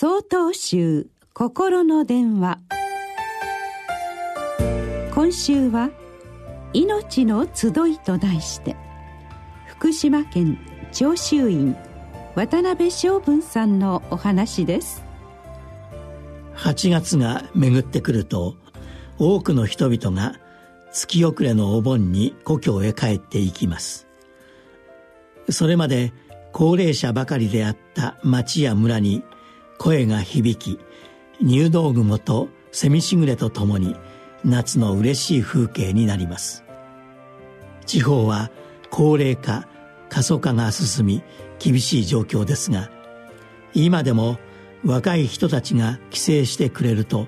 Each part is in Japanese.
総統集心の電話。今週は「命の集い」と題して福島県長州院渡辺昌文さんのお話です。8月が巡ってくると多くの人々が月遅れのお盆に故郷へ帰っていきます。それまで高齢者ばかりであった町や村に声が響き入道雲と蝉しぐれとともに夏の嬉しい風景になります。地方は高齢化過疎化が進み厳しい状況ですが今でも若い人たちが帰省してくれると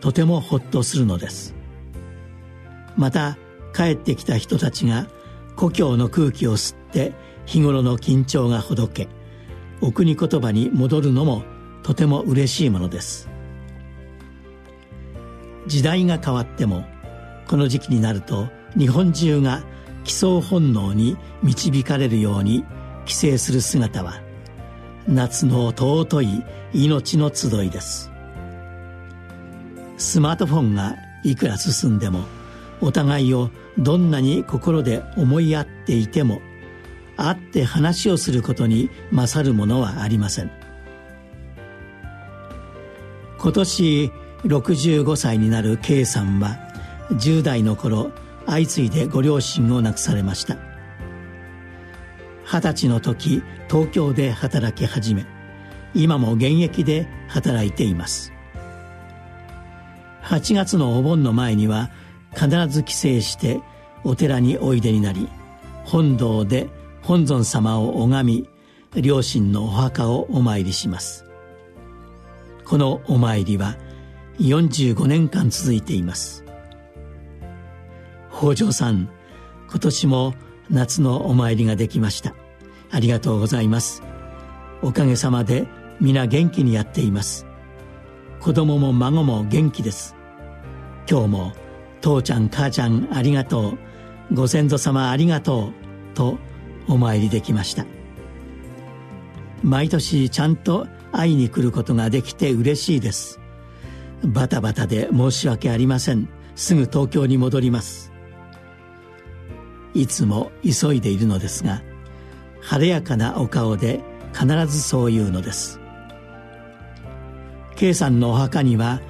とてもほっとするのです。また帰ってきた人たちが故郷の空気を吸って日頃の緊張がほどけお国言葉に戻るのもとても嬉しいものです。時代が変わってもこの時期になると日本中が基礎本能に導かれるように帰省する姿は夏の尊い命の集いです。スマートフォンがいくら進んでもお互いをどんなに心で思い合っていても会って話をすることに勝るものはありません。今年65歳になる K さんは10代の頃相次いでご両親を亡くされました。二十歳の時東京で働き始め今も現役で働いています。8月のお盆の前には必ず帰省してお寺においでになり本堂で本尊様を拝み両親のお墓をお参りします。このお参りは45年間続いています。北条さん今年も夏のお参りができました。ありがとうございます。おかげさまで皆元気にやっています。子供も孫も元気です。今日も父ちゃん母ちゃんありがとう。ご先祖様ありがとう。とお参りできました。毎年ちゃんと会いに来ることができて嬉しいです。バタバタで申し訳ありません。すぐ東京に戻ります。いつも急いでいるのですが晴れやかなお顔で必ずそう言うのです。K さんのお墓には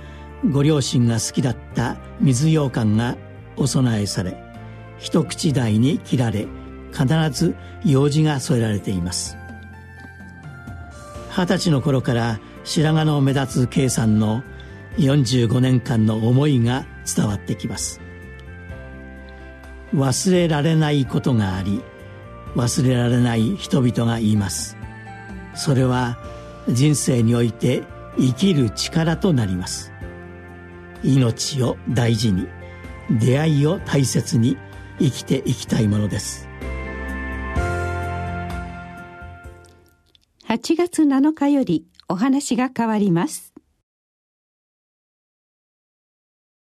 ご両親が好きだった水羊羹がお供えされ一口大に切られ必ず用事が添えられています。二十歳の頃から白髪の目立つ K さんの45年間の思いが伝わってきます。忘れられないことがあり忘れられない人々が言います。それは人生において生きる力となります。命を大事に出会いを大切に生きていきたいものです。8月7日よりお話が変わります。